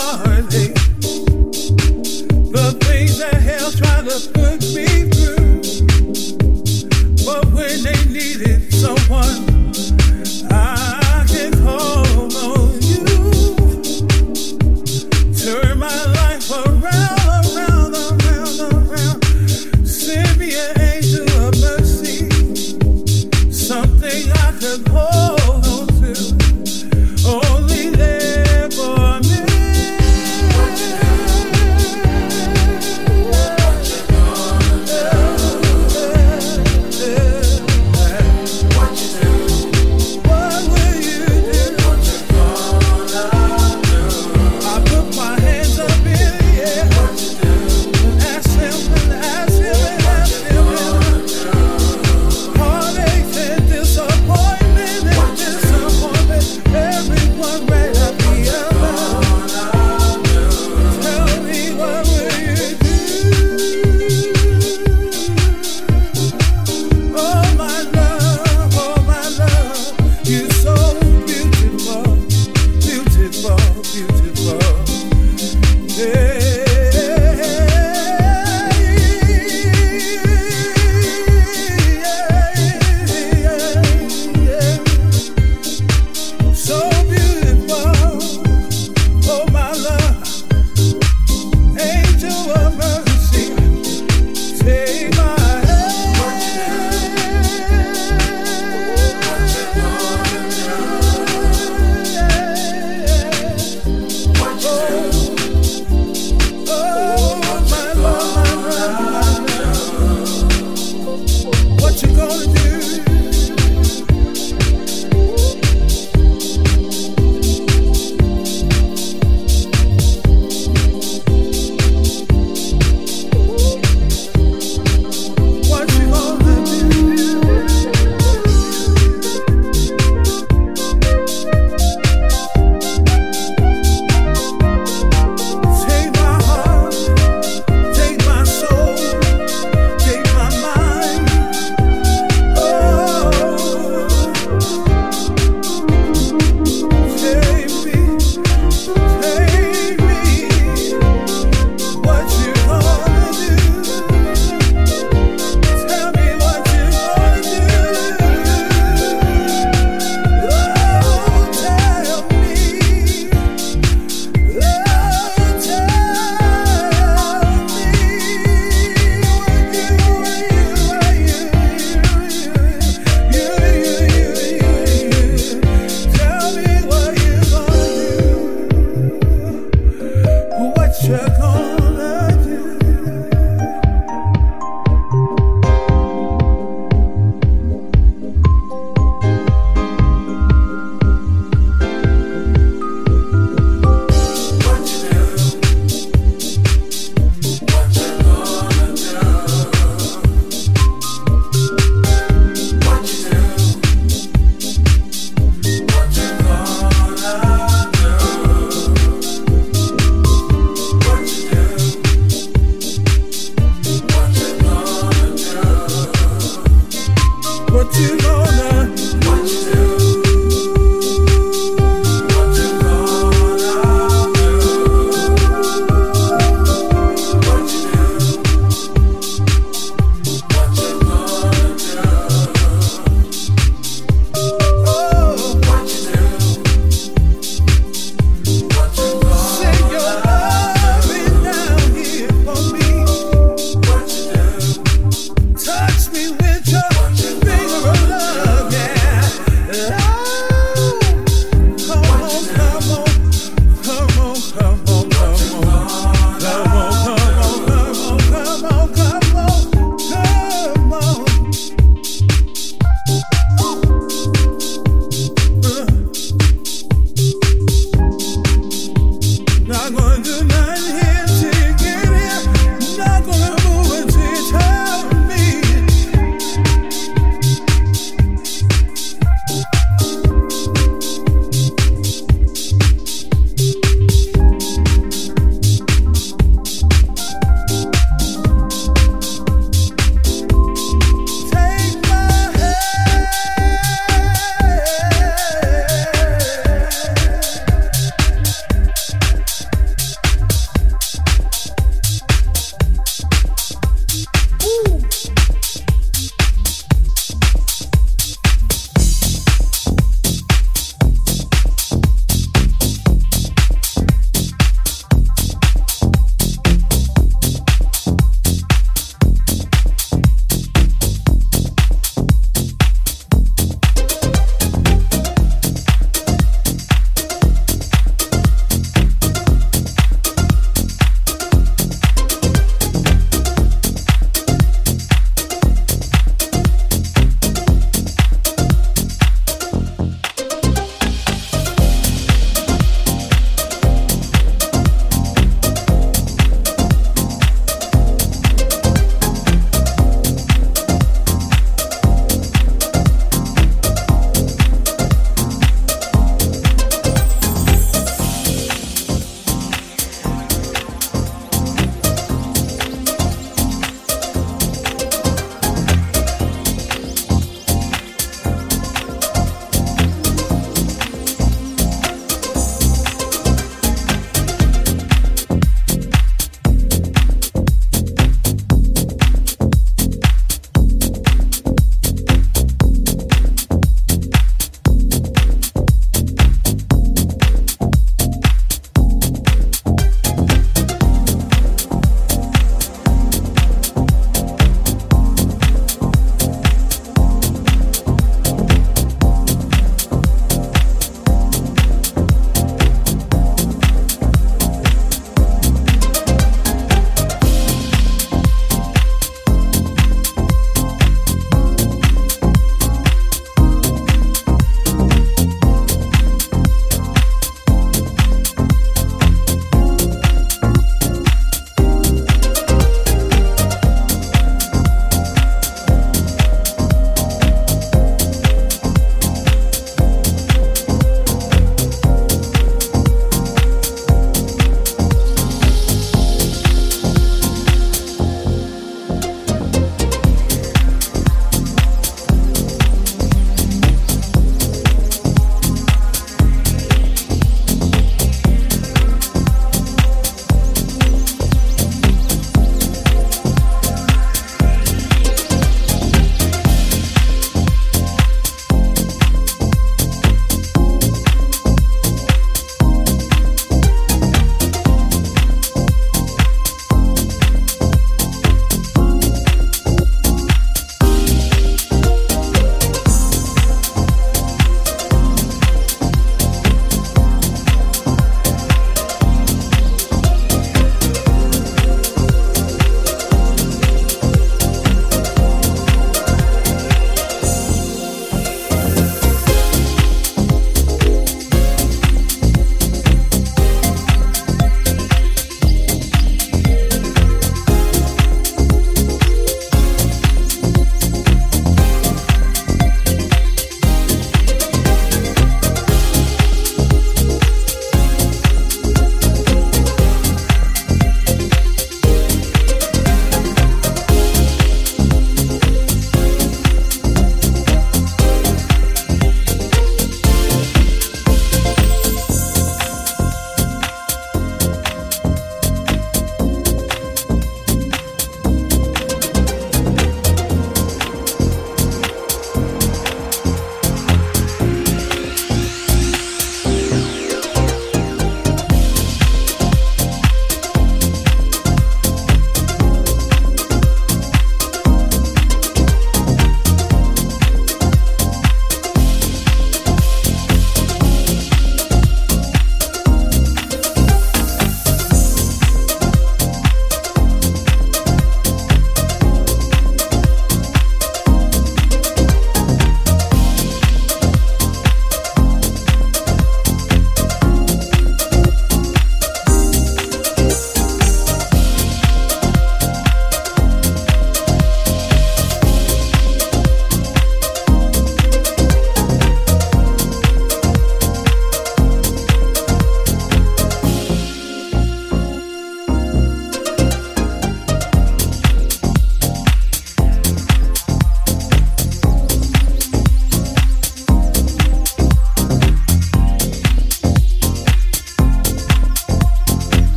heartache, the things that hell try to put me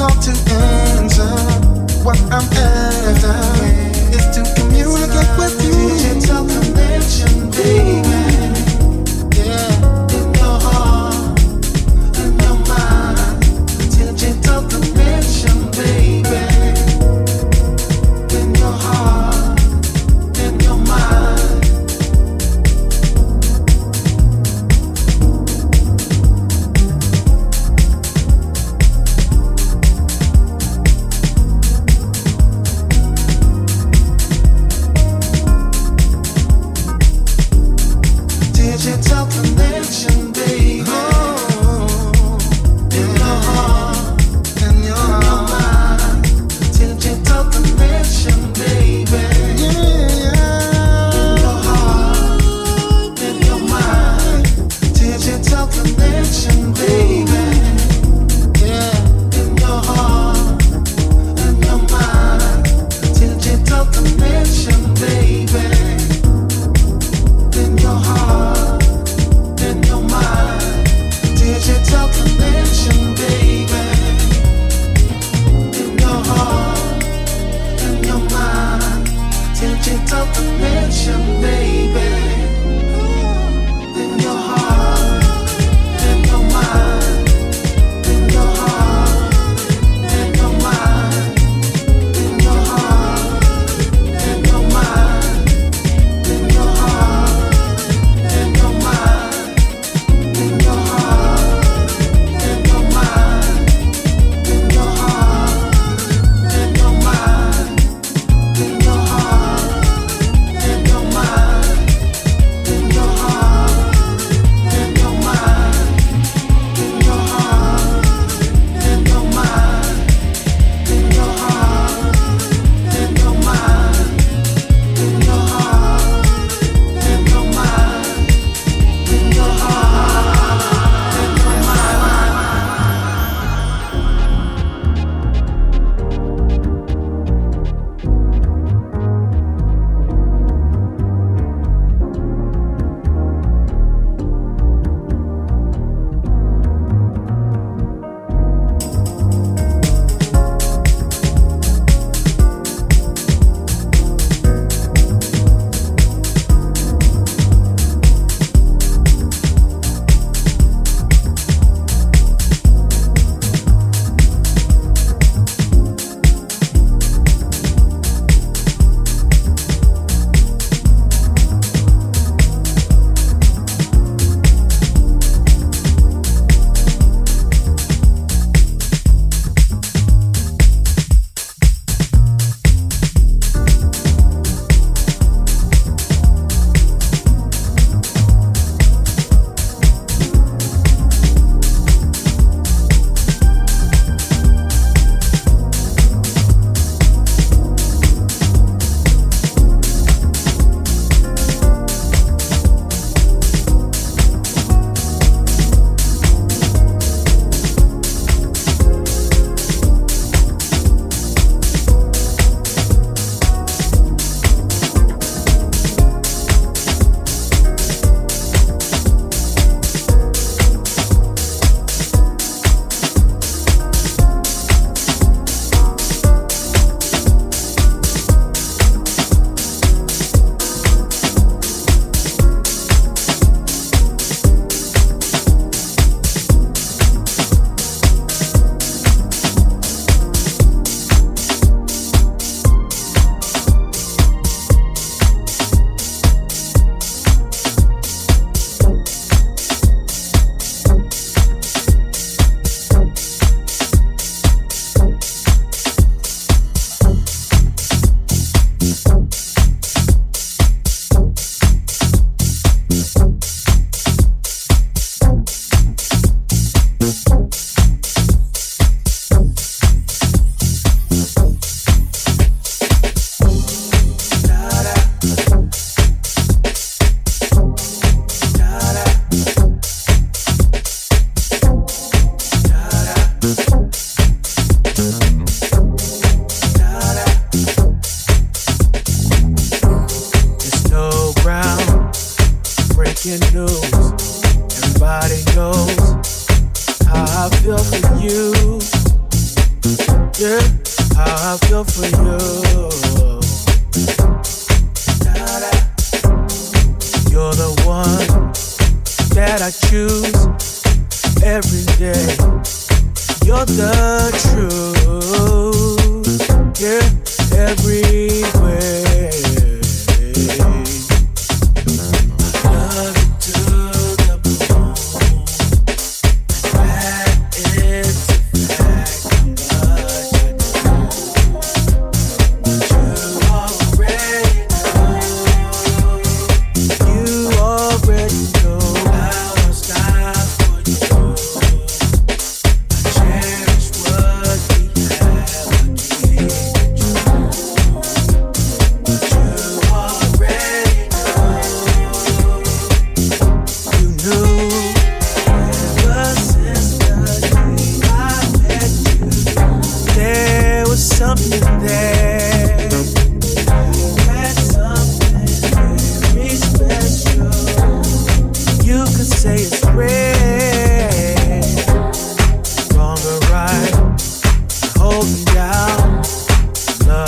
call to answer.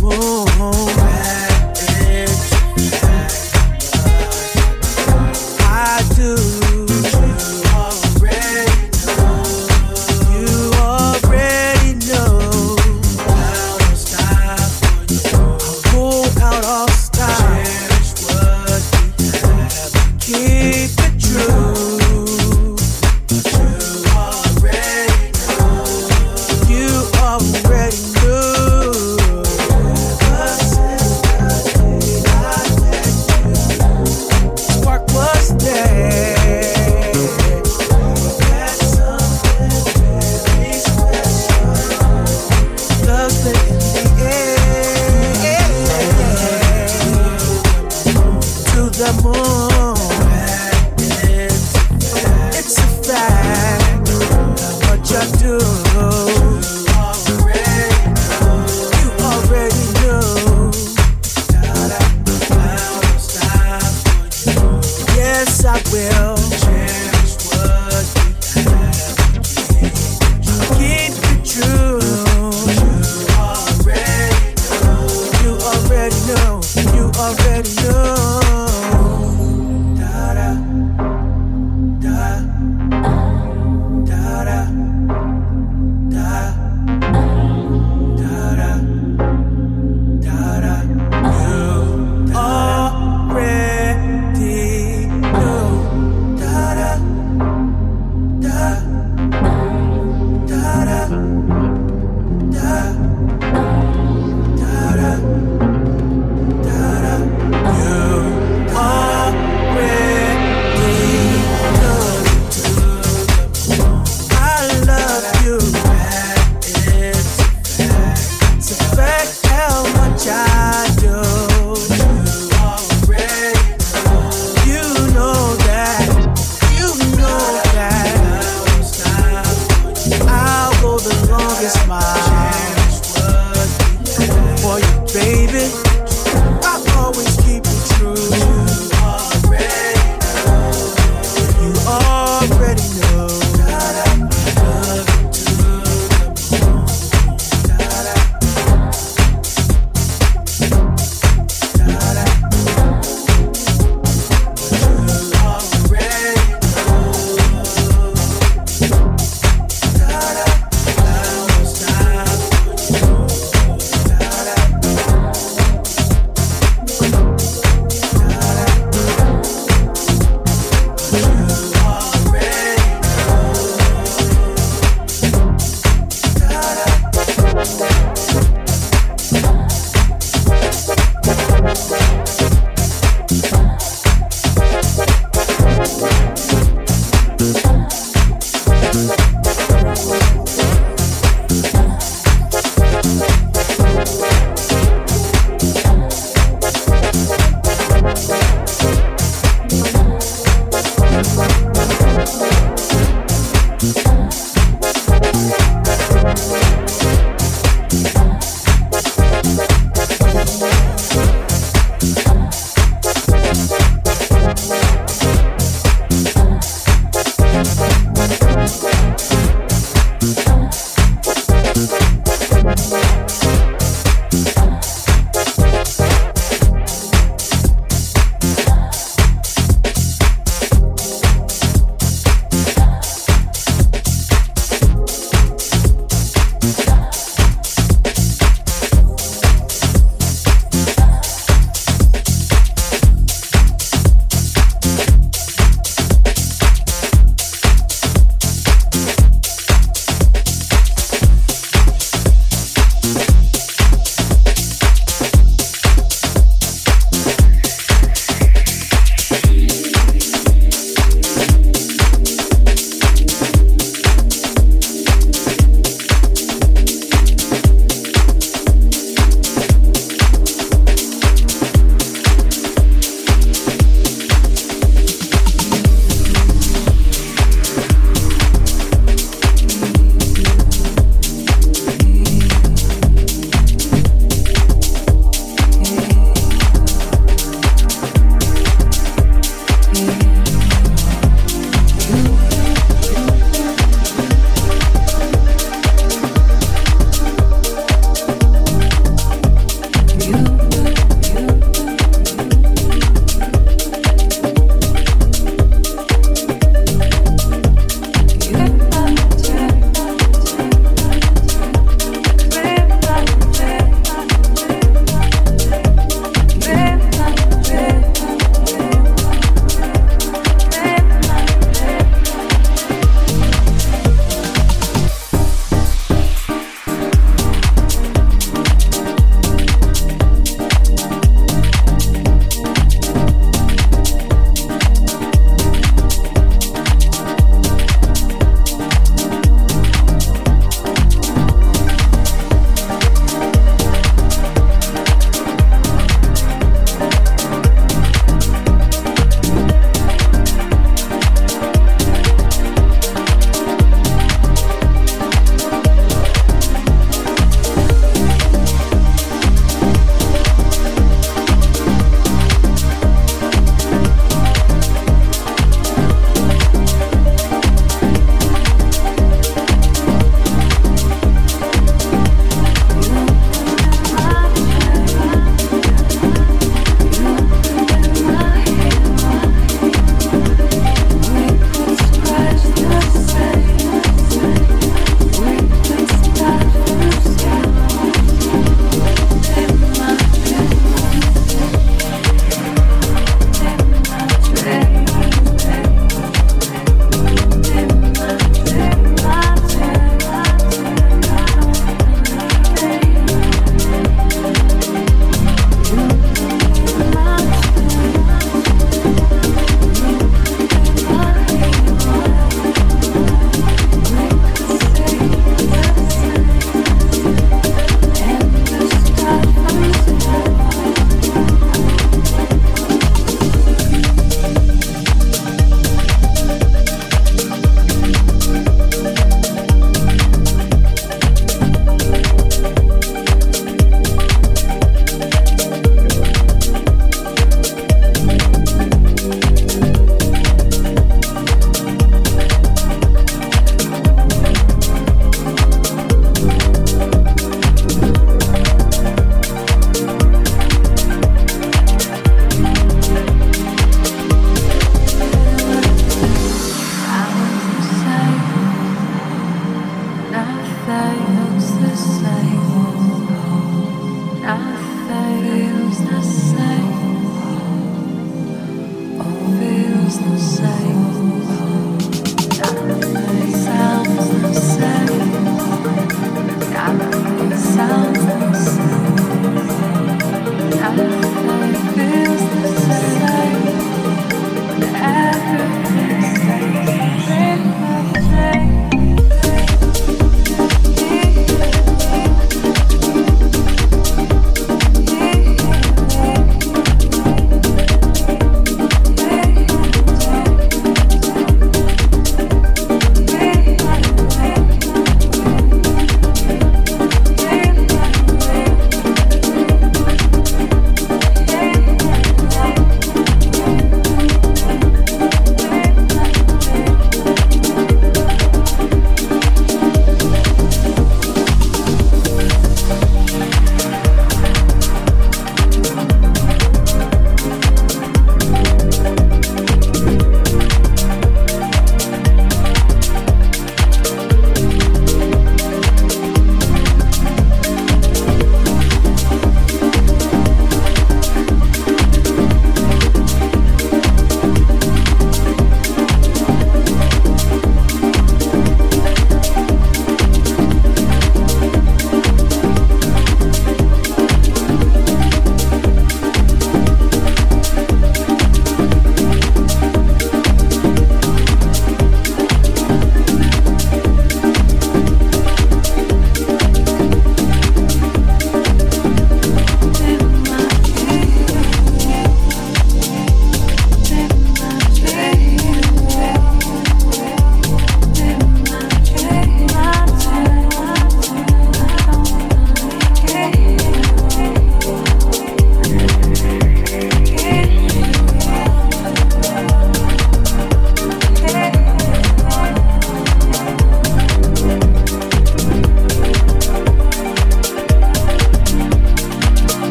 will.